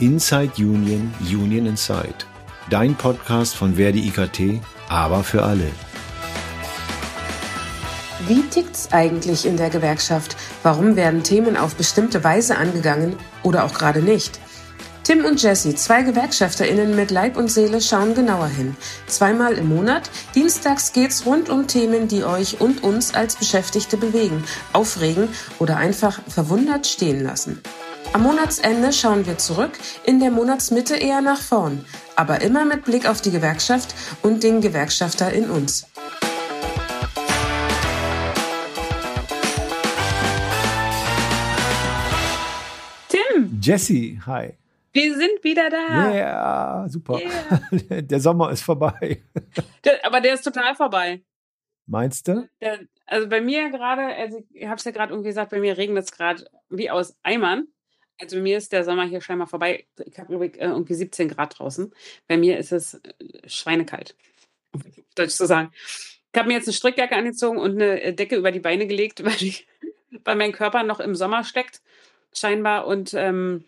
Inside Union, Union Inside. Dein Podcast von Verdi IKT, aber für alle. Wie tickt's eigentlich in der Gewerkschaft? Warum werden Themen auf bestimmte Weise angegangen oder auch gerade nicht? Tim und Jesse, zwei GewerkschafterInnen mit Leib und Seele, schauen genauer hin. Zweimal im Monat. Dienstags geht's rund um Themen, die euch und uns als Beschäftigte bewegen, aufregen oder einfach verwundert stehen lassen. Am Monatsende schauen wir zurück, in der Monatsmitte eher nach vorn, aber immer mit Blick auf die Gewerkschaft und den Gewerkschafter in uns. Tim, Jesse, hi. wir sind wieder da. Yeah, super. Yeah. Der Sommer ist vorbei. Der, aber der ist total vorbei. Meinst du? Der, also bei mir gerade, also ich habe es ja gerade irgendwie gesagt, bei mir regnet es gerade wie aus Eimern. Also bei mir ist der Sommer hier scheinbar vorbei. Ich habe irgendwie 17 Grad draußen. Bei mir ist es äh, schweinekalt, um Deutsch zu sagen. Ich habe mir jetzt eine Strickjacke angezogen und eine äh, Decke über die Beine gelegt, weil, ich, weil mein Körper noch im Sommer steckt, scheinbar, und ähm,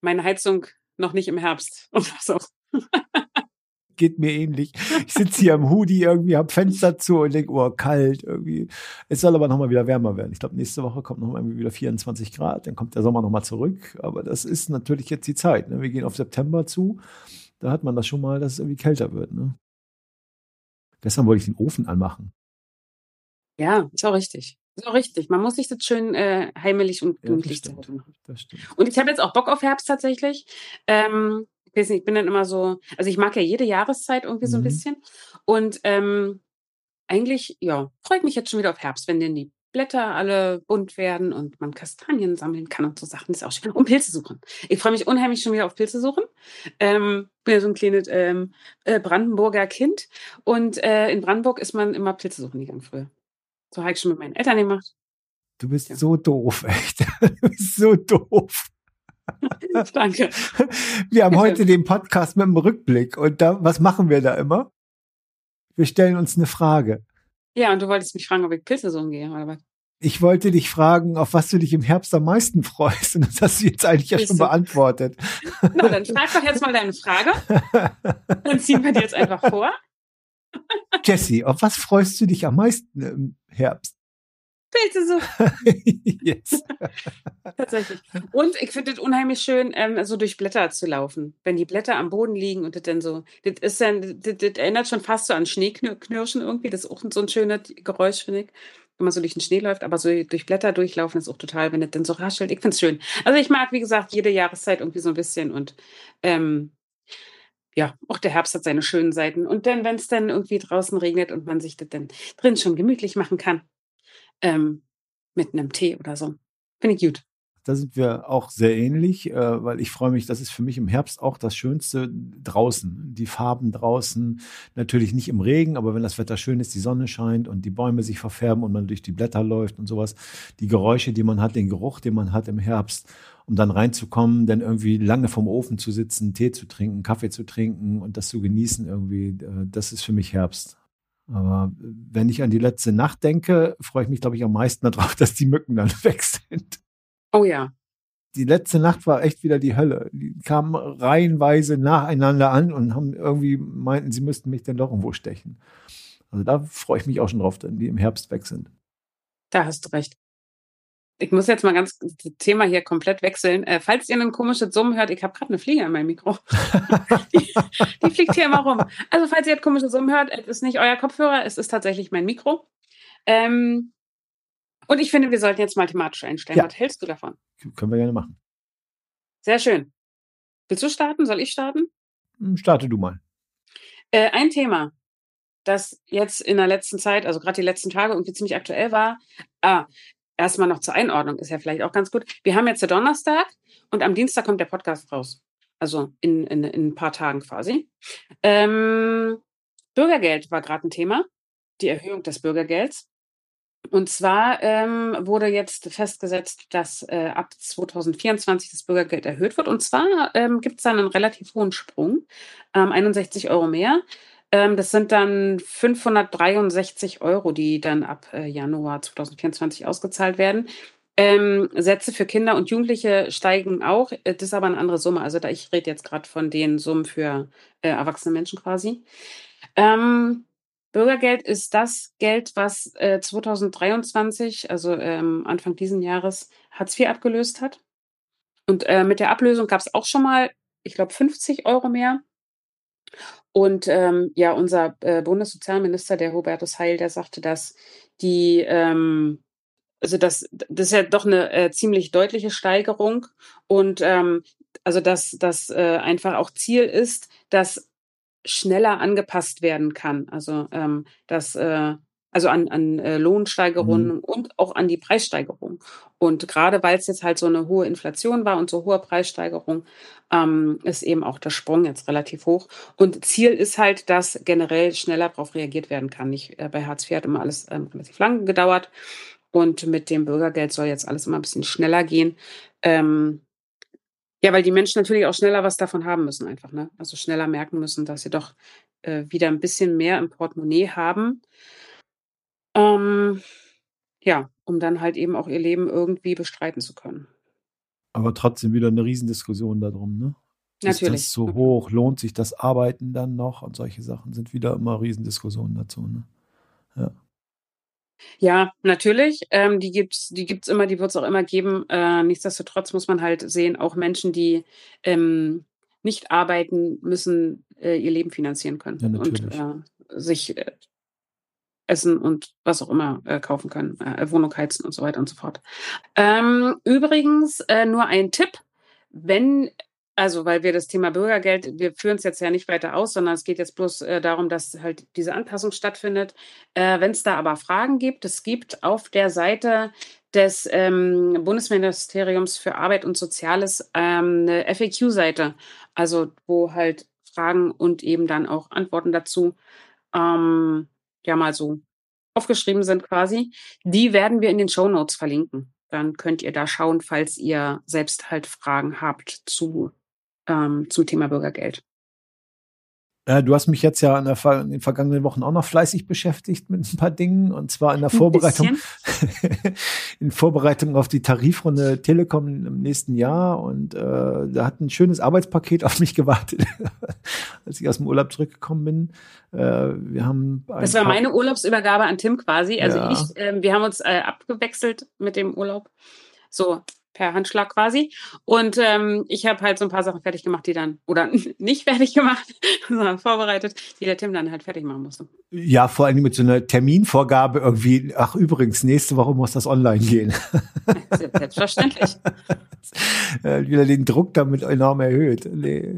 meine Heizung noch nicht im Herbst. Oder so. Geht mir ähnlich. Ich sitze hier im Hoodie irgendwie, hab Fenster zu und denke, oh, kalt irgendwie. Es soll aber nochmal wieder wärmer werden. Ich glaube, nächste Woche kommt nochmal wieder 24 Grad, dann kommt der Sommer nochmal zurück. Aber das ist natürlich jetzt die Zeit. Ne? Wir gehen auf September zu. Da hat man das schon mal, dass es irgendwie kälter wird. Ne? Gestern wollte ich den Ofen anmachen. Ja, ist auch richtig. Ist auch richtig. Man muss sich das schön äh, heimelig und Ja, das gemütlich stimmt. Hause machen. Das stimmt. Und ich habe jetzt auch Bock auf Herbst tatsächlich. Ähm, weiß nicht, ich bin dann immer so, also ich mag ja jede Jahreszeit irgendwie so ein Mhm. bisschen. Und ähm, eigentlich, ja, freue ich mich jetzt schon wieder auf Herbst, wenn denn die Blätter alle bunt werden und man Kastanien sammeln kann und so Sachen. Das ist auch schön. Und Pilze suchen. Ich freue mich unheimlich schon wieder auf Pilze suchen. Ähm, bin ja so ein kleines ähm, äh, Brandenburger Kind. Und äh, in Brandenburg ist man immer Pilze suchen gegangen früher. So habe ich schon mit meinen Eltern gemacht. Du bist Ja. so doof, echt. Du bist so doof. Danke. Wir haben heute den Podcast mit einem Rückblick und da, was machen wir da immer? Wir stellen uns eine Frage. Ja, und du wolltest mich fragen, ob ich Pilze suchen gehe, oder was? Ich wollte dich fragen, auf was du dich im Herbst am meisten freust. Und das hast du jetzt eigentlich ja schon beantwortet. Na, dann frag doch jetzt mal deine Frage. Dann ziehen wir die jetzt einfach vor. Jesse, auf was freust du dich am meisten im Herbst? Pilze suchen, yes. tatsächlich. Und ich finde es unheimlich schön, ähm, so durch Blätter zu laufen. Wenn die Blätter am Boden liegen und das dann so, das ist dann, das, das erinnert schon fast so an Schneeknirschen irgendwie. Das ist auch so ein schönes Geräusch, finde ich. Wenn man so durch den Schnee läuft, aber so durch Blätter durchlaufen ist auch total, wenn das dann so raschelt. Ich finde es schön. Also ich mag, wie gesagt, jede Jahreszeit irgendwie so ein bisschen und ähm, ja, auch der Herbst hat seine schönen Seiten. Und dann, wenn es dann irgendwie draußen regnet und man sich das dann drin schon gemütlich machen kann, ähm, mit einem Tee oder so. Finde ich gut. Da sind wir auch sehr ähnlich, äh, weil ich freue mich, das ist für mich im Herbst auch das Schönste draußen. Die Farben draußen, natürlich nicht im Regen, aber wenn das Wetter schön ist, die Sonne scheint und die Bäume sich verfärben und man durch die Blätter läuft und sowas, die Geräusche, die man hat, den Geruch, den man hat im Herbst, um dann reinzukommen, dann irgendwie lange vom Ofen zu sitzen, Tee zu trinken, Kaffee zu trinken und das zu genießen irgendwie, äh, das ist für mich Herbst. Aber wenn ich an die letzte Nacht denke, freue ich mich, glaube ich, am meisten darauf, dass die Mücken dann weg sind Oh ja. die letzte Nacht war echt wieder die Hölle. Die kamen reihenweise nacheinander an und haben irgendwie meinten, sie müssten mich denn doch irgendwo stechen. Also da freue ich mich auch schon drauf, wenn die im Herbst weg sind. Da hast du recht. Ich muss jetzt mal ganz das Thema hier komplett wechseln. Äh, falls ihr ein komisches Summen hört, ich habe gerade eine Fliege an meinem Mikro. die, die fliegt hier immer rum. Also falls ihr jetzt komische Summen hört, es ist nicht euer Kopfhörer, es ist tatsächlich mein Mikro. Ähm, und ich finde, wir sollten jetzt mal thematisch einsteigen. Ja. Was hältst du davon? Können wir gerne machen. Sehr schön. Willst du starten? Soll ich starten? Hm, Starte du mal. Äh, ein Thema, das jetzt in der letzten Zeit, also gerade die letzten Tage irgendwie ziemlich aktuell war. Ah, erstmal noch zur Einordnung, ist ja vielleicht auch ganz gut. Wir haben jetzt der Donnerstag und am Dienstag kommt der Podcast raus. Also in, in, in ein paar Tagen quasi. Ähm, Bürgergeld war gerade ein Thema, die Erhöhung des Bürgergelds. Und zwar ähm, wurde jetzt festgesetzt, dass äh, ab 2024 das Bürgergeld erhöht wird. Und zwar ähm, gibt es dann einen relativ hohen Sprung, ähm, 61 Euro mehr. Ähm, das sind dann 563 Euro, die dann ab äh, Januar 2024 ausgezahlt werden. Ähm, Sätze für Kinder und Jugendliche steigen auch. Äh, das ist aber eine andere Summe. Also da, ich rede jetzt gerade von den Summen für äh, erwachsene Menschen quasi. Ähm, Bürgergeld ist das Geld, was äh, 2023, also ähm, Anfang diesen Jahres, Hartz IV abgelöst hat. Und äh, mit der Ablösung gab es auch schon mal, ich glaube, 50 Euro mehr. Und ähm, ja, unser äh, Bundessozialminister, der Hubertus Heil, der sagte, dass die, ähm, also das, das ist ja doch eine äh, ziemlich deutliche Steigerung und ähm, also dass das äh, einfach auch Ziel ist, dass schneller angepasst werden kann. Also ähm, dass äh, also an, an äh, Lohnsteigerungen mhm. und auch an die Preissteigerung. Und gerade weil es jetzt halt so eine hohe Inflation war und so hohe Preissteigerung, ähm, ist eben auch der Sprung jetzt relativ hoch. Und Ziel ist halt, dass generell schneller darauf reagiert werden kann. Nicht äh, bei Hartz IV hat immer alles ähm, relativ lang gedauert. Und mit dem Bürgergeld soll jetzt alles immer ein bisschen schneller gehen. Ähm, ja, weil die Menschen natürlich auch schneller was davon haben müssen, einfach, ne? Also schneller merken müssen, dass sie doch äh, wieder ein bisschen mehr im Portemonnaie haben. Ähm, ja, um dann halt eben auch ihr Leben irgendwie bestreiten zu können. Aber trotzdem wieder eine Riesendiskussion darum, ne? Natürlich. Ist das so hoch? Lohnt sich das Arbeiten dann noch? Und solche Sachen sind wieder immer Riesendiskussionen dazu, ne? Ja. Ja, natürlich. Ähm, die gibt's, die gibt's immer, die wird es auch immer geben. Äh, nichtsdestotrotz muss man halt sehen, auch Menschen, die ähm, nicht arbeiten, müssen äh, ihr Leben finanzieren können Ja, und natürlich. äh, sich äh, Essen und was auch immer äh, kaufen können, äh, Wohnung heizen und so weiter und so fort. Ähm, übrigens äh, nur ein Tipp, wenn also, weil wir das Thema Bürgergeld, wir führen es jetzt ja nicht weiter aus, sondern es geht jetzt bloß äh, darum, dass halt diese Anpassung stattfindet. Äh, Wenn es da aber Fragen gibt, es gibt auf der Seite des ähm, Bundesministeriums für Arbeit und Soziales ähm, eine FAQ-Seite, also wo halt Fragen und eben dann auch Antworten dazu ähm, ja mal so aufgeschrieben sind quasi. Die werden wir in den Show Notes verlinken. Dann könnt ihr da schauen, falls ihr selbst halt Fragen habt zu ähm, zum Thema Bürgergeld. Äh, du hast mich jetzt ja in, der, in den vergangenen Wochen auch noch fleißig beschäftigt mit ein paar Dingen und zwar in der Vorbereitung, in Vorbereitung auf die Tarifrunde Telekom im nächsten Jahr und äh, da hat ein schönes Arbeitspaket auf mich gewartet, als ich aus dem Urlaub zurückgekommen bin. Äh, wir haben Das war meine Urlaubsübergabe an Tim quasi. Also Ja. ich, ähm, wir haben uns äh, abgewechselt mit dem Urlaub. So per Handschlag quasi. Und ähm, ich habe halt so ein paar Sachen fertig gemacht, die dann, oder nicht fertig gemacht, sondern vorbereitet, die der Tim dann halt fertig machen musste. Ja, vor allem mit so einer Terminvorgabe irgendwie, ach übrigens, nächste Woche muss das online gehen. Selbstverständlich. äh, wieder den Druck damit enorm erhöht. Nee.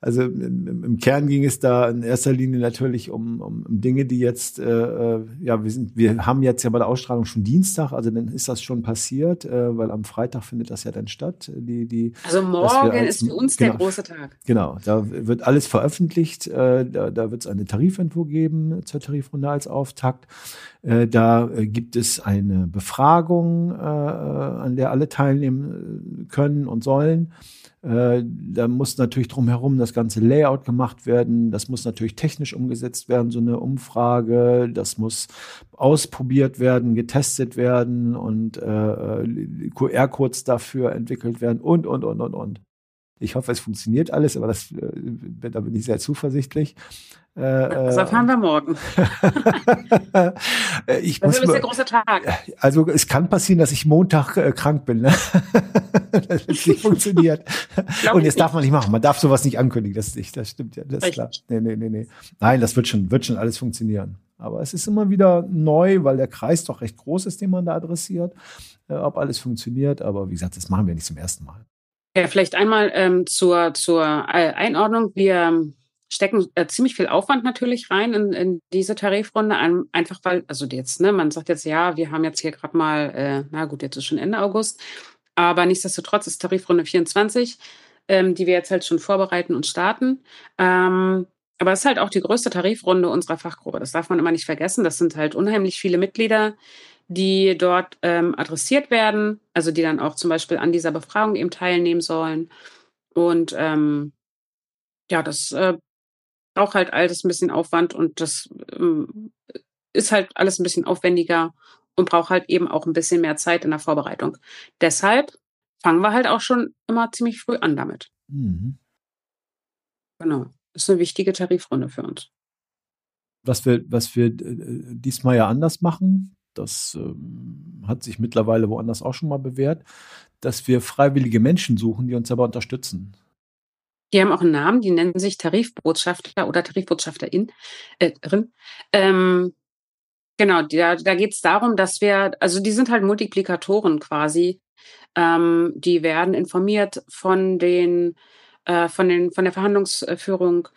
Also im, im Kern ging es da in erster Linie natürlich um, um, um Dinge, die jetzt, äh, äh, ja, wir sind, wir haben jetzt ja bei der Ausstrahlung schon Dienstag, also dann ist das schon passiert, äh, weil am Freitag findet das ja dann statt. Die, die, Also morgen als- ist für uns genau. der große Tag. Genau, da wird alles veröffentlicht. Äh, da da wird es eine Tarifentwurf geben zur Tarifrunde als Auftakt. Äh, da äh, gibt es eine Befragung, äh, an der alle teilnehmen äh, können und sollen. Äh, da muss natürlich drumherum das ganze Layout gemacht werden. Das muss natürlich technisch umgesetzt werden, so eine Umfrage. Das muss ausprobiert werden, getestet werden und äh, äh, QR-Codes dafür entwickelt werden und, und, und, und, und. Ich hoffe, es funktioniert alles, aber das, äh, da bin ich sehr zuversichtlich. Äh, Das erfahren wir morgen. äh, ich Das muss ist der große Tag. also es kann passieren, dass ich Montag äh, krank bin, ne? es nicht funktioniert. Und jetzt darf man nicht machen. Man darf sowas nicht ankündigen. Das, nicht, das stimmt ja. Das ist klar. Nee, nee, nee, nee. Nein, das wird schon, wird schon alles funktionieren. Aber es ist immer wieder neu, weil der Kreis doch recht groß ist, den man da adressiert. Äh, ob alles funktioniert. Aber wie gesagt, das machen wir nicht zum ersten Mal. Ja, vielleicht einmal ähm, zur, zur äh, Einordnung. Wir stecken äh, ziemlich viel Aufwand natürlich rein in, in diese Tarifrunde, ein, einfach weil, also jetzt, ne, man sagt jetzt, ja, wir haben jetzt hier gerade mal, äh, na gut, jetzt ist schon Ende August, aber nichtsdestotrotz ist Tarifrunde 24, ähm, die wir jetzt halt schon vorbereiten und starten. Ähm, aber es ist halt auch die größte Tarifrunde unserer Fachgruppe. Das darf man immer nicht vergessen. Das sind halt unheimlich viele Mitglieder, die dort ähm, adressiert werden, also die dann auch zum Beispiel an dieser Befragung eben teilnehmen sollen. Und ähm, ja, das äh, braucht halt alles ein bisschen Aufwand und das ähm, ist halt alles ein bisschen aufwendiger. und braucht halt eben auch ein bisschen mehr Zeit in der Vorbereitung. Deshalb fangen wir halt auch schon immer ziemlich früh an damit. Mhm. Genau. Ist eine wichtige Tarifrunde für uns. Was wir, was wir äh, diesmal ja anders machen, das ähm, hat sich mittlerweile woanders auch schon mal bewährt, dass wir freiwillige Menschen suchen, die uns aber unterstützen. Die haben auch einen Namen, die nennen sich Tarifbotschafter oder Tarifbotschafterin. Äh, ähm, genau, da, da geht es darum, dass wir, also die sind halt Multiplikatoren quasi. Ähm, die werden informiert von den, äh, von den, von der Verhandlungsführung,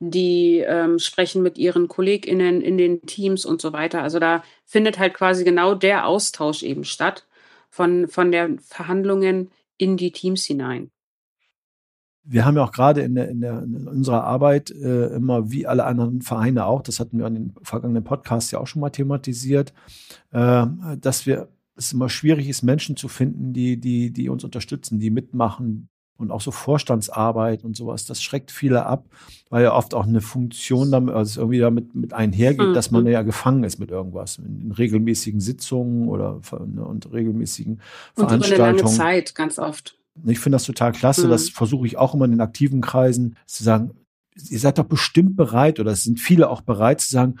die ähm, sprechen mit ihren KollegInnen in den Teams und so weiter. Also da findet halt quasi genau der Austausch eben statt von, von der Verhandlungen in die Teams hinein wir haben ja auch gerade in, der, in, der, in unserer Arbeit äh, immer wie alle anderen Vereine auch, das hatten wir an den vergangenen Podcasts ja auch schon mal thematisiert, äh, dass wir es immer schwierig ist, Menschen zu finden, die, die, die uns unterstützen, die mitmachen und auch so Vorstandsarbeit und sowas. Das schreckt viele ab, weil ja oft auch eine Funktion damit, also irgendwie damit mit einhergeht, mhm. dass man ja gefangen ist mit irgendwas. In, in regelmäßigen Sitzungen oder ne, und regelmäßigen Veranstaltungen. Und über eine lange Zeit, ganz oft. Ich finde das total klasse. Mhm. Das versuche ich auch immer in den aktiven Kreisen zu sagen. Ihr seid doch bestimmt bereit oder es sind viele auch bereit zu sagen,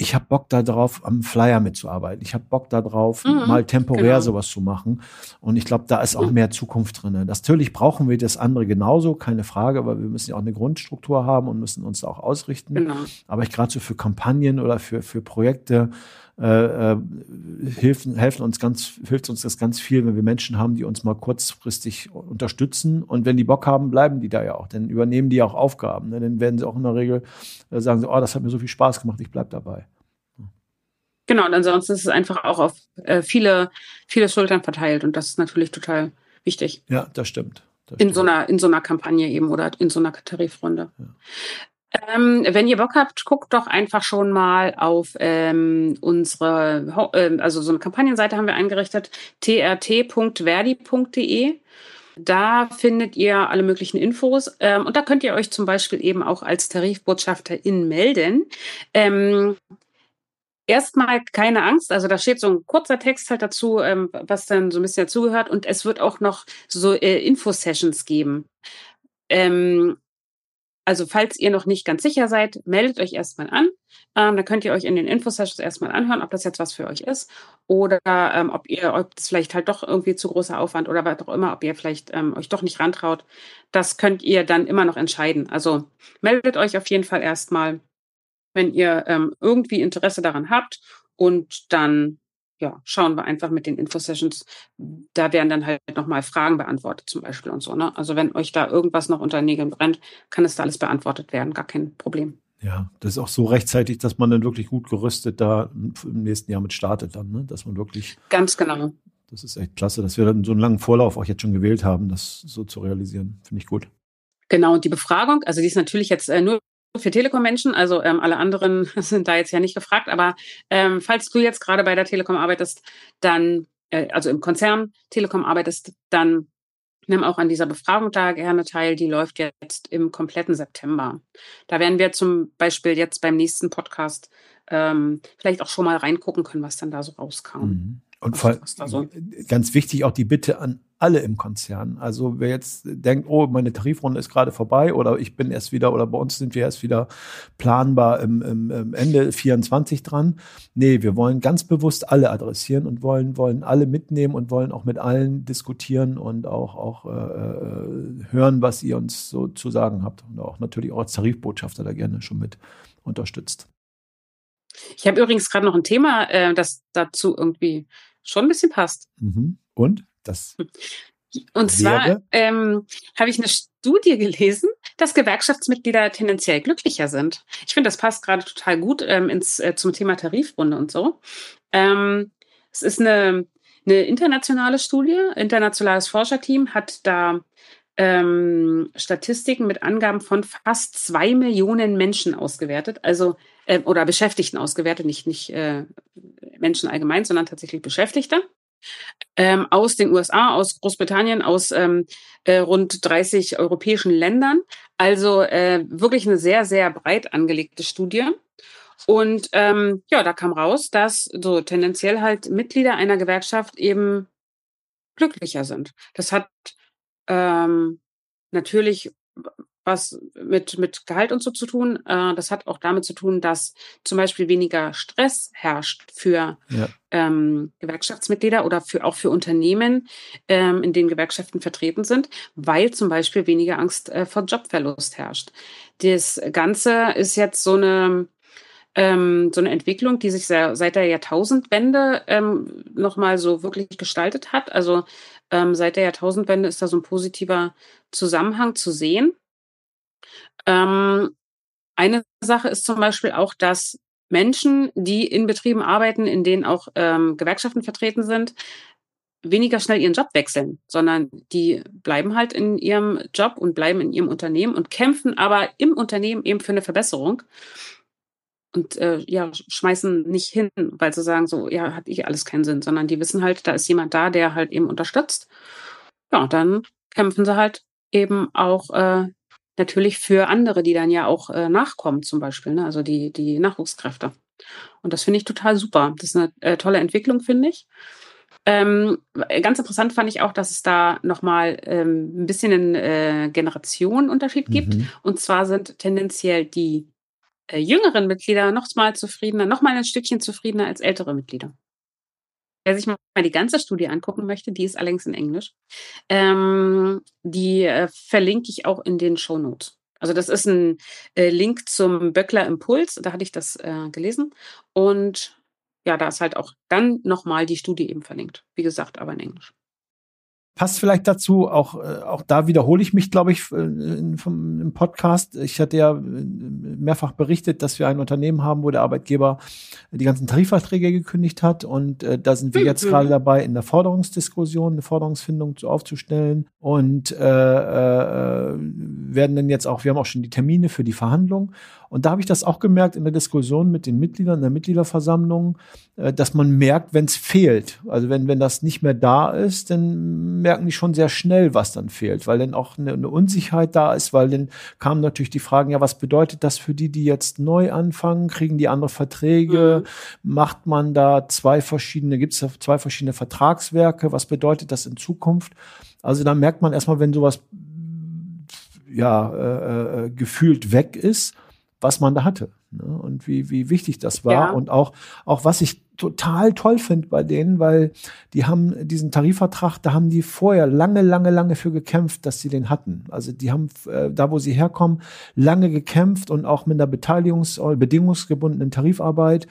ich habe Bock darauf, am Flyer mitzuarbeiten. Ich habe Bock darauf, mhm, mal temporär genau. sowas zu machen. Und ich glaube, da ist auch mehr Zukunft drin. Natürlich brauchen wir das andere genauso, keine Frage, weil wir müssen ja auch eine Grundstruktur haben und müssen uns da auch ausrichten. Genau. Aber ich gerade so für Kampagnen oder für, für Projekte äh, äh, helfen, helfen uns ganz, hilft uns das ganz viel, wenn wir Menschen haben, die uns mal kurzfristig unterstützen. Und wenn die Bock haben, bleiben die da ja auch. Dann übernehmen die auch Aufgaben. Ne? Dann werden sie auch in der Regel äh, sagen, oh, das hat mir so viel Spaß gemacht, ich bleib dabei. Genau, und ansonsten ist es einfach auch auf äh, viele, viele Schultern verteilt und das ist natürlich total wichtig. Ja, das stimmt. Das in, so einer, in so einer Kampagne eben oder in so einer Tarifrunde. Ja. Ähm, wenn ihr Bock habt, guckt doch einfach schon mal auf ähm, unsere, äh, also so eine Kampagnenseite haben wir eingerichtet, trt.verdi.de. Da findet ihr alle möglichen Infos ähm, und da könnt ihr euch zum Beispiel eben auch als Tarifbotschafterin melden. Ähm, erstmal keine Angst, also da steht so ein kurzer Text halt dazu, ähm, was dann so ein bisschen dazugehört und es wird auch noch so äh, Info-Sessions geben. Ähm, also falls ihr noch nicht ganz sicher seid, meldet euch erstmal an. Ähm, dann könnt ihr euch in den Infosessions erstmal anhören, ob das jetzt was für euch ist oder ähm, ob ihr, ob das vielleicht halt doch irgendwie zu großer Aufwand oder was auch immer, ob ihr vielleicht ähm, euch doch nicht rantraut. Das könnt ihr dann immer noch entscheiden. Also meldet euch auf jeden Fall erstmal, wenn ihr ähm, irgendwie Interesse daran habt und dann ja, schauen wir einfach mit den Infosessions. Da werden dann halt nochmal Fragen beantwortet zum Beispiel und so. Ne? Also wenn euch da irgendwas noch unter Nägeln brennt, kann es da alles beantwortet werden, gar kein Problem. Ja, das ist auch so rechtzeitig, dass man dann wirklich gut gerüstet da im nächsten Jahr mit startet dann, ne? dass man wirklich. Ganz genau. Das ist echt klasse, dass wir dann so einen langen Vorlauf auch jetzt schon gewählt haben, das so zu realisieren. Finde ich gut. Genau, und die Befragung, also die ist natürlich jetzt äh, nur für Telekom-Menschen, also ähm, alle anderen sind da jetzt ja nicht gefragt, aber ähm, falls du jetzt gerade bei der Telekom arbeitest, dann, äh, also im Konzern Telekom arbeitest, dann nimm auch an dieser Befragung da gerne teil. Die läuft jetzt im kompletten September. Da werden wir zum Beispiel jetzt beim nächsten Podcast ähm, vielleicht auch schon mal reingucken können, was dann da so rauskam. Mhm. Und vor, so? ganz wichtig auch die Bitte an alle im Konzern. Also wer jetzt denkt, oh, meine Tarifrunde ist gerade vorbei oder ich bin erst wieder oder bei uns sind wir erst wieder planbar im, im, im Ende 24 dran. Nee, wir wollen ganz bewusst alle adressieren und wollen, wollen alle mitnehmen und wollen auch mit allen diskutieren und auch, auch äh, äh hören, was ihr uns so zu sagen habt. Und auch natürlich auch als Tarifbotschafter da gerne schon mit unterstützt. Ich habe übrigens gerade noch ein Thema, äh, das dazu irgendwie schon ein bisschen passt. Mhm. Und? Das und zwar ähm, habe ich eine Studie gelesen, dass Gewerkschaftsmitglieder tendenziell glücklicher sind. Ich finde, das passt gerade total gut ähm, ins, äh, zum Thema Tarifrunde und so. Ähm, es ist eine, eine internationale Studie, internationales Forscherteam hat da ähm, Statistiken mit Angaben von fast zwei Millionen Menschen ausgewertet, also äh, oder Beschäftigten ausgewertet, nicht, nicht äh, Menschen allgemein, sondern tatsächlich Beschäftigte ähm, aus den USA, aus Großbritannien, aus ähm, äh, rund 30 europäischen Ländern. Also äh, wirklich eine sehr, sehr breit angelegte Studie. Und ähm, ja, da kam raus, dass so tendenziell halt Mitglieder einer Gewerkschaft eben glücklicher sind. Das hat ähm, natürlich was mit, mit Gehalt und so zu tun. Äh, das hat auch damit zu tun, dass zum Beispiel weniger Stress herrscht für ja. ähm, Gewerkschaftsmitglieder oder für, auch für Unternehmen, ähm, in denen Gewerkschaften vertreten sind, weil zum Beispiel weniger Angst äh, vor Jobverlust herrscht. Das Ganze ist jetzt so eine ähm, so eine Entwicklung, die sich seit der Jahrtausendwende ähm, nochmal so wirklich gestaltet hat. Also ähm, seit der Jahrtausendwende ist da so ein positiver Zusammenhang zu sehen. Ähm, eine Sache ist zum Beispiel auch, dass Menschen, die in Betrieben arbeiten, in denen auch ähm, Gewerkschaften vertreten sind, weniger schnell ihren Job wechseln, sondern die bleiben halt in ihrem Job und bleiben in ihrem Unternehmen und kämpfen aber im Unternehmen eben für eine Verbesserung und äh, ja, schmeißen nicht hin, weil sie sagen, so, ja, hat ich alles keinen Sinn, sondern die wissen halt, da ist jemand da, der halt eben unterstützt. Ja, dann kämpfen sie halt eben auch äh, natürlich für andere, die dann ja auch äh, nachkommen, zum Beispiel, ne? also die, die Nachwuchskräfte. Und das finde ich total super. Das ist eine äh, tolle Entwicklung, finde ich. Ähm, ganz interessant fand ich auch, dass es da nochmal ähm, ein bisschen einen äh, Generationenunterschied gibt. Mhm. Und zwar sind tendenziell die äh, jüngeren Mitglieder noch mal zufriedener, noch mal ein Stückchen zufriedener als ältere Mitglieder. Wer sich mal die ganze Studie angucken möchte, die ist allerdings in Englisch, ähm, die äh, verlinke ich auch in den Show Notes. Also das ist ein äh, Link zum Böckler Impuls, da hatte ich das äh, gelesen. Und ja, da ist halt auch dann nochmal die Studie eben verlinkt. Wie gesagt, aber in Englisch passt vielleicht dazu. Auch, äh, auch da wiederhole ich mich, glaube ich, äh, vom, im Podcast. Ich hatte ja äh, mehrfach berichtet, dass wir ein Unternehmen haben, wo der Arbeitgeber die ganzen Tarifverträge gekündigt hat. Und äh, da sind wir jetzt mhm. gerade dabei, in der Forderungsdiskussion eine Forderungsfindung zu aufzustellen. Und äh, äh, werden dann jetzt auch, wir haben auch schon die Termine für die Verhandlung. Und da habe ich das auch gemerkt in der Diskussion mit den Mitgliedern der Mitgliederversammlung, dass man merkt, wenn es fehlt. Also wenn, wenn das nicht mehr da ist, dann merken die schon sehr schnell, was dann fehlt, weil dann auch eine, eine Unsicherheit da ist, weil dann kamen natürlich die Fragen, ja, was bedeutet das für die, die jetzt neu anfangen? Kriegen die andere Verträge? Mhm. Macht man da zwei verschiedene, gibt es zwei verschiedene Vertragswerke? Was bedeutet das in Zukunft? Also da merkt man erstmal, wenn sowas ja äh, äh, gefühlt weg ist, was man da hatte ne? und wie, wie wichtig das war ja. und auch, auch was ich total toll finde bei denen, weil die haben diesen Tarifvertrag, da haben die vorher lange, lange, lange für gekämpft, dass sie den hatten. Also die haben äh, da, wo sie herkommen, lange gekämpft und auch mit einer Beteiligungs- oder bedingungsgebundenen Tarifarbeit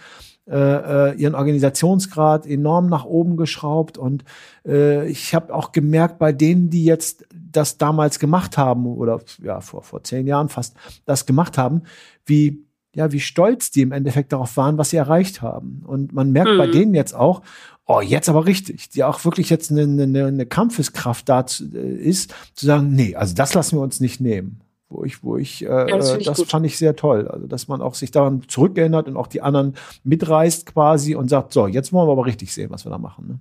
äh, äh, ihren Organisationsgrad enorm nach oben geschraubt und äh, ich habe auch gemerkt bei denen, die jetzt das damals gemacht haben oder ja vor vor zehn Jahren fast das gemacht haben, wie ja, wie stolz die im Endeffekt darauf waren, was sie erreicht haben. Und man merkt mhm. bei denen jetzt auch, oh, jetzt aber richtig, die auch wirklich jetzt eine, eine, eine Kampfeskraft da äh, ist, zu sagen, nee, also das lassen wir uns nicht nehmen wo ich, wo ich, äh, ja, das, ich das fand ich sehr toll. Also, dass man auch sich daran zurückerinnert und auch die anderen mitreißt quasi und sagt, so, jetzt wollen wir aber richtig sehen, was wir da machen. Ne?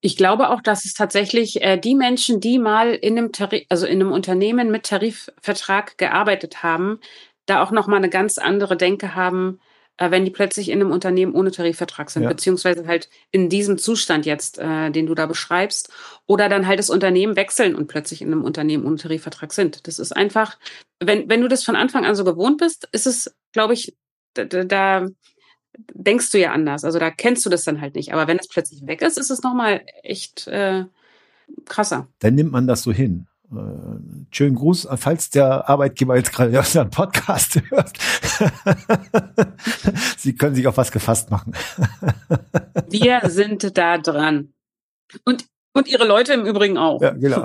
Ich glaube auch, dass es tatsächlich äh, die Menschen, die mal in einem Tarif, also in einem Unternehmen mit Tarifvertrag gearbeitet haben, da auch noch mal eine ganz andere Denke haben, äh, wenn die plötzlich in einem Unternehmen ohne Tarifvertrag sind, ja. beziehungsweise halt in diesem Zustand jetzt, äh, den du da beschreibst, oder dann halt das Unternehmen wechseln und plötzlich in einem Unternehmen ohne Tarifvertrag sind. Das ist einfach, wenn, wenn du das von Anfang an so gewohnt bist, ist es, glaube ich, da, da denkst du ja anders. Also da kennst du das dann halt nicht. Aber wenn es plötzlich weg ist, ist es nochmal echt äh, krasser. Dann nimmt man das so hin. Äh, schönen Gruß, falls der Arbeitgeber jetzt gerade unseren Podcast hört. Sie können sich auf was gefasst machen. Wir sind da dran. Und, und Ihre Leute im Übrigen auch. Ja, genau.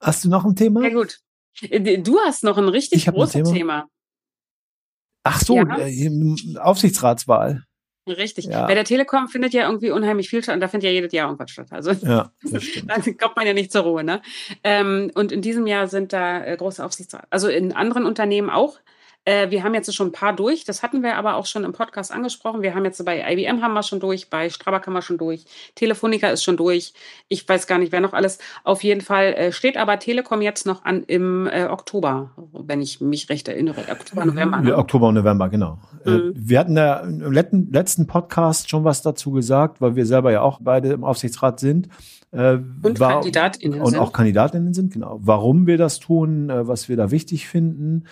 hast du noch ein Thema? Ja, gut. Du hast noch ein richtig großes Thema. Thema. Ach so, ja. Äh, Aufsichtsratswahl. Richtig. Ja. Bei der Telekom findet ja irgendwie unheimlich viel statt und da findet ja jedes Jahr irgendwas statt. Also ja, dann kommt man ja nicht zur Ruhe. Ne? Ähm, und in diesem Jahr sind da äh, große Aufsichtsrat. Also in anderen Unternehmen auch. Äh, wir haben jetzt schon ein paar durch. Das hatten wir aber auch schon im Podcast angesprochen. Wir haben jetzt bei IBM haben wir schon durch, bei Strabag haben wir schon durch, Telefonica ist schon durch. Ich weiß gar nicht, wer noch alles. Auf jeden Fall äh, steht aber Telekom jetzt noch an im äh, Oktober, wenn ich mich recht erinnere. Oktober, November. Ne? Oktober und November, genau. Äh, mhm. wir hatten ja im letzten, letzten Podcast schon was dazu gesagt, weil wir selber ja auch beide im Aufsichtsrat sind. Äh, und war, KandidatInnen und sind. auch KandidatInnen sind, genau. Warum wir das tun, äh, was wir da wichtig finden.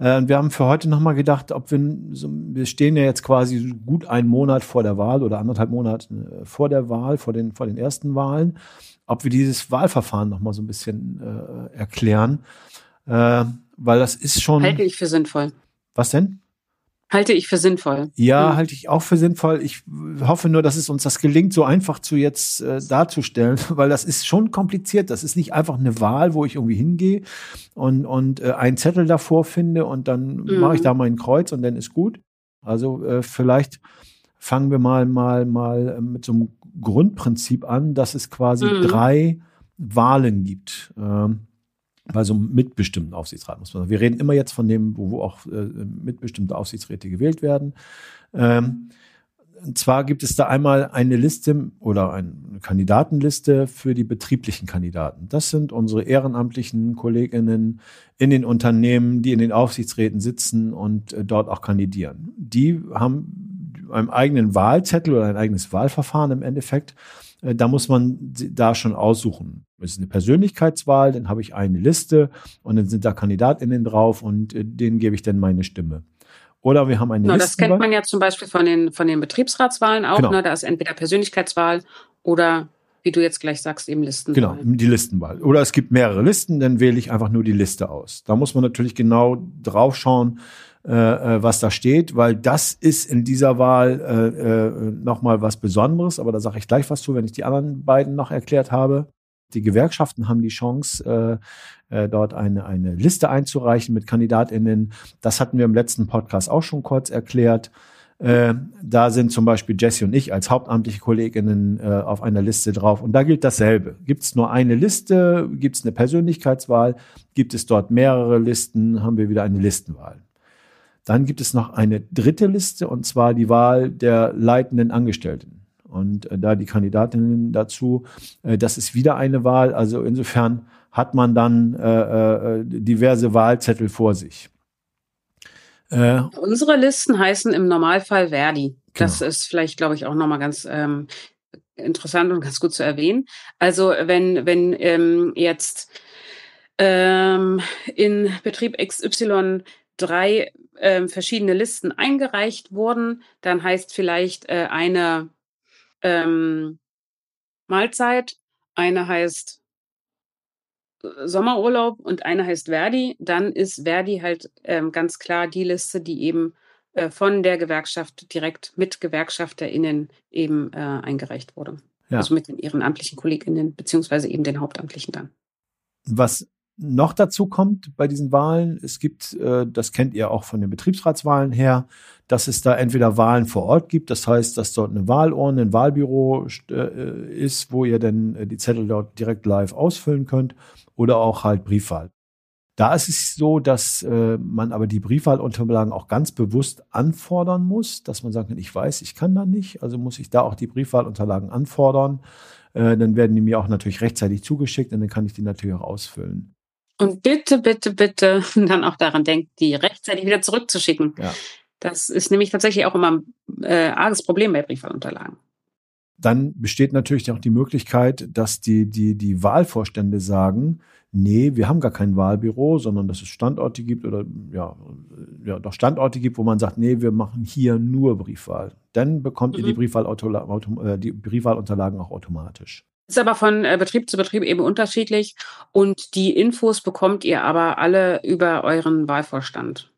Äh, wir haben für heute nochmal gedacht, ob wir, so, wir stehen ja jetzt quasi gut einen Monat vor der Wahl oder anderthalb Monate äh, vor der Wahl, vor den, vor den ersten Wahlen, ob wir dieses Wahlverfahren nochmal so ein bisschen äh, erklären. Äh, weil das ist schon. Halte ich für sinnvoll. Was denn? Halte ich für sinnvoll. Ja, mhm. halte ich auch für sinnvoll. Ich hoffe nur, dass es uns das gelingt, so einfach zu jetzt äh, darzustellen, weil das ist schon kompliziert. Das ist nicht einfach eine Wahl, wo ich irgendwie hingehe und, und äh, einen Zettel davor finde und dann mhm. mache ich da mein Kreuz und dann ist gut. Also äh, vielleicht fangen wir mal mal mal äh, mit so einem Grundprinzip an, dass es quasi mhm. drei Wahlen gibt. Ähm, bei so einem mitbestimmten Aufsichtsrat muss man sagen. Wir reden immer jetzt von dem, wo, wo auch äh, mitbestimmte Aufsichtsräte gewählt werden. Ähm, und zwar gibt es da einmal eine Liste oder eine Kandidatenliste für die betrieblichen Kandidaten. Das sind unsere ehrenamtlichen Kolleginnen in den Unternehmen, die in den Aufsichtsräten sitzen und äh, dort auch kandidieren. Die haben einen eigenen Wahlzettel oder ein eigenes Wahlverfahren im Endeffekt äh, da muss man da schon aussuchen. Es ist eine Persönlichkeitswahl, dann habe ich eine Liste und dann sind da KandidatInnen drauf und äh, denen gebe ich dann meine Stimme. Oder wir haben eine genau, Das kennt man ja zum Beispiel von den, von den Betriebsratswahlen auch. Genau. Ne? Da ist entweder Persönlichkeitswahl oder, wie du jetzt gleich sagst, eben Listenwahl. Genau, die Listenwahl. Oder es gibt mehrere Listen, dann wähle ich einfach nur die Liste aus. Da muss man natürlich genau drauf schauen, äh, äh, was da steht, weil das ist in dieser Wahl äh, äh, nochmal was Besonderes, aber da sage ich gleich was zu, wenn ich die anderen beiden noch erklärt habe. Die Gewerkschaften haben die Chance, äh, äh, dort eine, eine Liste einzureichen mit KandidatInnen. Das hatten wir im letzten Podcast auch schon kurz erklärt. Äh, da sind zum Beispiel Jesse und ich als hauptamtliche Kolleginnen äh, auf einer Liste drauf. Und da gilt dasselbe. Gibt es nur eine Liste, gibt es eine Persönlichkeitswahl, gibt es dort mehrere Listen, haben wir wieder eine Listenwahl. Dann gibt es noch eine dritte Liste und zwar die Wahl der leitenden Angestellten. Und äh, da die Kandidatinnen dazu, äh, das ist wieder eine Wahl. Also insofern hat man dann äh, äh diverse Wahlzettel vor sich. Äh, Unsere Listen heißen im Normalfall Verdi. Das genau. ist vielleicht, glaube ich, auch nochmal ganz ähm, interessant und ganz gut zu erwähnen. Also wenn, wenn ähm, jetzt ähm, in Betrieb XY drei äh, verschiedene Listen eingereicht wurden, dann heißt vielleicht äh, eine ähm, Mahlzeit, eine heißt äh, Sommerurlaub und eine heißt Verdi, dann ist Verdi halt ähm, ganz klar die Liste, die eben äh, von der Gewerkschaft direkt mit GewerkschafterInnen eben äh, eingereicht wurde. Ja. Also mit den ehrenamtlichen KollegInnen, beziehungsweise eben den Hauptamtlichen dann. Was noch dazu kommt bei diesen Wahlen, es gibt, äh, das kennt ihr auch von den Betriebsratswahlen her, dass es da entweder Wahlen vor Ort gibt, das heißt, dass dort eine Wahlurne, ein Wahlbüro äh, ist, wo ihr dann äh, die Zettel dort direkt live ausfüllen könnt, oder auch halt Briefwahl. Da ist es so, dass man aber die Briefwahlunterlagen auch ganz bewusst anfordern muss, dass man sagt, ich weiß, ich kann da nicht, also muss ich da auch die Briefwahlunterlagen anfordern. Dann werden die mir auch natürlich rechtzeitig zugeschickt und dann kann ich die natürlich auch ausfüllen. Und bitte, bitte, bitte dann auch daran denkt, die rechtzeitig wieder zurückzuschicken. Ja. Das ist nämlich tatsächlich auch immer ein äh, arges Problem bei Briefwahlunterlagen. Dann besteht natürlich auch die Möglichkeit, dass die, die, die Wahlvorstände sagen, nee, wir haben gar kein Wahlbüro, sondern dass es Standorte gibt oder ja, ja doch Standorte gibt, wo man sagt, nee, wir machen hier nur Briefwahl. Dann bekommt mhm. ihr die, Briefwahl äh, die Briefwahlunterlagen auch automatisch. Ist aber von äh, Betrieb zu Betrieb eben unterschiedlich und die Infos bekommt ihr aber alle über euren Wahlvorstand.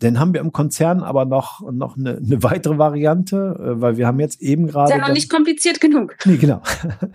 Dann haben wir im Konzern aber noch, noch eine, eine weitere Variante, äh, weil wir haben jetzt eben gerade. Ist ja noch nicht kompliziert genug. Nee, genau.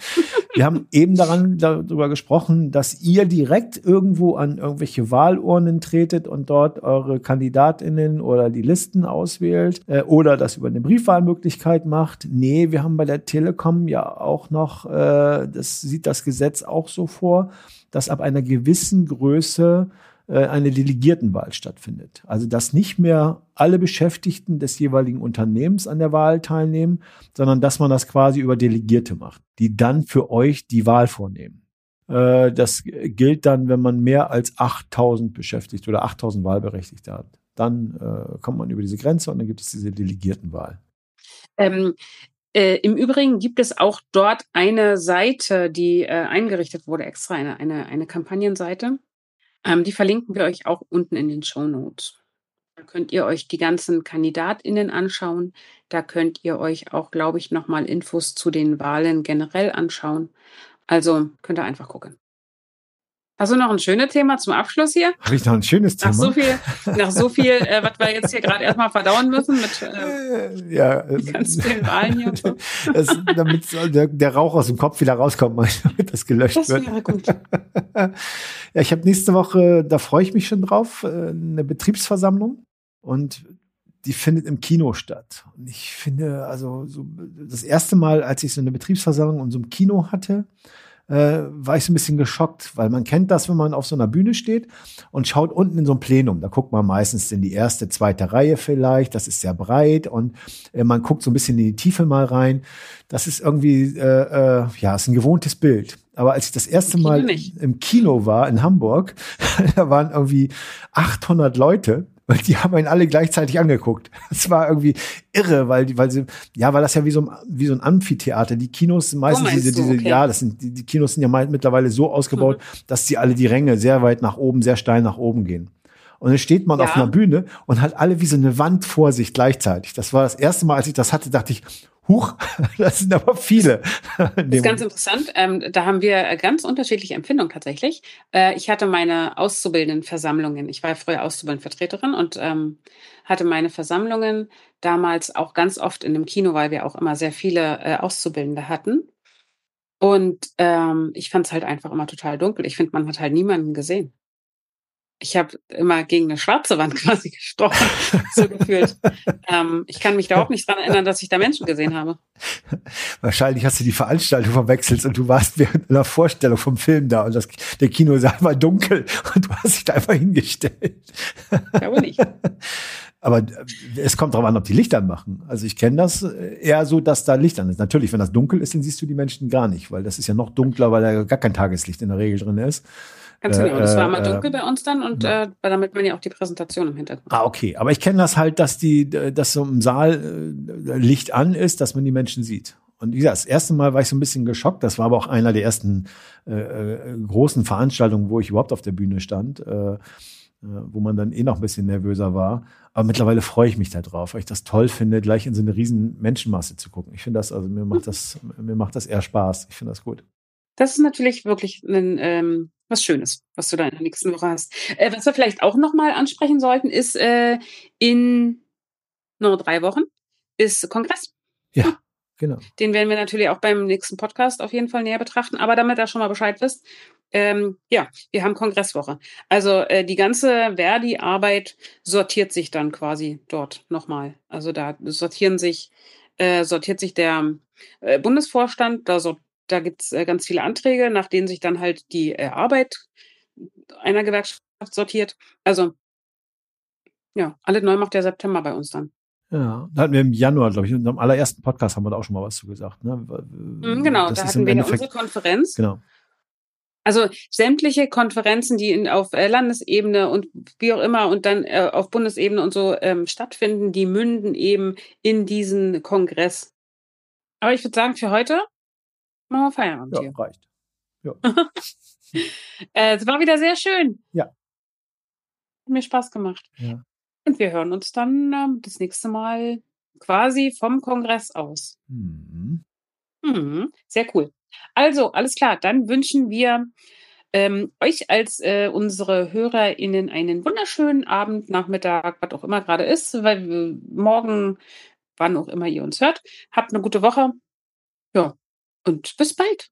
wir haben eben daran darüber gesprochen, dass ihr direkt irgendwo an irgendwelche Wahlurnen tretet und dort eure KandidatInnen oder die Listen auswählt äh, oder das über eine Briefwahlmöglichkeit macht. Nee, wir haben bei der Telekom ja auch noch, äh, das sieht das Gesetz auch so vor, dass ab einer gewissen Größe eine Delegiertenwahl stattfindet. Also dass nicht mehr alle Beschäftigten des jeweiligen Unternehmens an der Wahl teilnehmen, sondern dass man das quasi über Delegierte macht, die dann für euch die Wahl vornehmen. Äh, das gilt dann, wenn man mehr als 8000 beschäftigt oder 8000 Wahlberechtigte hat. Dann äh, kommt man über diese Grenze und dann gibt es diese Delegiertenwahl. Ähm, äh, Im Übrigen gibt es auch dort eine Seite, die äh, eingerichtet wurde, extra eine, eine, eine Kampagnenseite. Ähm, die verlinken wir euch auch unten in den Show Notes. Da könnt ihr euch die ganzen KandidatInnen anschauen. Da könnt ihr euch auch, glaube ich, nochmal Infos zu den Wahlen generell anschauen. Also könnt ihr einfach gucken. Hast du noch ein schönes Thema zum Abschluss hier? Habe ich noch ein schönes Nach Thema? so viel, nach so viel, äh, was wir jetzt hier gerade erstmal verdauen müssen mit äh, ja, äh, ganz vielen Wahlen hier so. das, damit der, der Rauch aus dem Kopf wieder rauskommt, damit das gelöscht Das wird. wäre gut. ja, ich habe nächste Woche, da freue ich mich schon drauf, äh, eine Betriebsversammlung und die findet im Kino statt. Und ich finde, also so das erste Mal, als ich so eine Betriebsversammlung in so einem Kino hatte, äh, war ich so ein bisschen geschockt, weil man kennt das, wenn man auf so einer Bühne steht und schaut unten in so ein Plenum. Da guckt man meistens in die erste, zweite Reihe vielleicht. Das ist sehr breit und äh, man guckt so ein bisschen in die Tiefe mal rein. Das ist irgendwie, äh, äh, ja, ist ein gewohntes Bild. Aber als ich das erste Mal im Kino war in Hamburg, da waren irgendwie 800 Leute und die haben ihn alle gleichzeitig angeguckt. Das war irgendwie irre, weil die, weil sie, ja, weil das ja wie so ein, wie so ein Amphitheater. Die Kinos sind meistens meinst diese, diese, okay. ja, das sind, die, die Kinos sind ja mittlerweile so ausgebaut, dass sie alle die Ränge sehr weit nach oben, sehr steil nach oben gehen. Und dann steht man Ja. auf einer Bühne und hat alle wie so eine Wand vor sich gleichzeitig. Das war das erste Mal, als ich das hatte, dachte ich, huch, das sind aber viele. Das ist ganz interessant. Ähm, da haben wir äh, ganz unterschiedliche Empfindungen tatsächlich. Äh, ich hatte meine Auszubildendenversammlungen. Ich war ja früher Auszubildendenvertreterin und ähm, hatte meine Versammlungen damals auch ganz oft in dem Kino, weil wir auch immer sehr viele äh, Auszubildende hatten. Und ähm, ich fand es halt einfach immer total dunkel. Ich finde, man hat halt niemanden gesehen. Ich habe immer gegen eine schwarze Wand quasi gesprochen, so gefühlt. Ähm, ich kann mich da auch nicht dran erinnern, dass ich da Menschen gesehen habe. Wahrscheinlich hast du die Veranstaltung verwechselt und du warst während einer Vorstellung vom Film da und das, der Kinosaal war dunkel und du hast dich da einfach hingestellt. Ich glaube nicht. Aber äh, es kommt darauf an, ob die Licht anmachen. Also ich kenne das äh, eher so, dass da Licht an ist. Natürlich, wenn das dunkel ist, dann siehst du die Menschen gar nicht, weil das ist ja noch dunkler, weil da gar kein Tageslicht in der Regel drin ist. Ganz Äh, genau. Das war äh, mal äh, dunkel bei uns dann und äh, damit man ja auch die Präsentation im Hintergrund. Ah, okay. Aber ich kenne das halt, dass die, dass so im Saal äh, Licht an ist, dass man die Menschen sieht. Und wie gesagt, das erste Mal war ich so ein bisschen geschockt. Das war aber auch einer der ersten äh, äh, großen Veranstaltungen, wo ich überhaupt auf der Bühne stand, äh, äh, wo man dann eh noch ein bisschen nervöser war. Aber mittlerweile freue ich mich da drauf, weil ich das toll finde, gleich in so eine riesen Menschenmasse zu gucken. Ich finde das, also mir macht das, mir macht das eher Spaß. Ich finde das gut. Das ist natürlich wirklich ein, ähm, was Schönes, was du da in der nächsten Woche hast. Äh, was wir vielleicht auch nochmal ansprechen sollten, ist äh, in nur drei Wochen ist Kongress. Ja, genau. Den werden wir natürlich auch beim nächsten Podcast auf jeden Fall näher betrachten. Aber damit ihr schon mal Bescheid wisst, ähm, ja, wir haben Kongresswoche. Also äh, die ganze Verdi-Arbeit sortiert sich dann quasi dort nochmal. Also da sortieren sich, äh, sortiert sich der äh, Bundesvorstand, da, so, da gibt's äh, ganz viele Anträge, nach denen sich dann halt die äh, Arbeit einer Gewerkschaft sortiert. Also ja, alle neu macht der September bei uns dann. Ja, da hatten wir im Januar, glaube ich, in unserem allerersten Podcast haben wir da auch schon mal was zu gesagt. Ne? Mhm, genau, Das da hatten wir ja unsere Konferenz. Genau. Also sämtliche Konferenzen, die in, auf äh, Landesebene und wie auch immer und dann äh, auf Bundesebene und so ähm, stattfinden, die münden eben in diesen Kongress. Aber ich würde sagen, für heute machen wir Feierabend Ja, hier. reicht. Äh, es war wieder sehr schön. Ja. Hat mir Spaß gemacht. Ja. Und wir hören uns dann ähm, das nächste Mal quasi vom Kongress aus. Mhm. Mhm, sehr cool. Also, alles klar, dann wünschen wir ähm, euch als äh, unsere HörerInnen einen wunderschönen Abend, Nachmittag, was auch immer gerade ist, weil wir morgen, wann auch immer ihr uns hört. Habt eine gute Woche. Ja, und bis bald.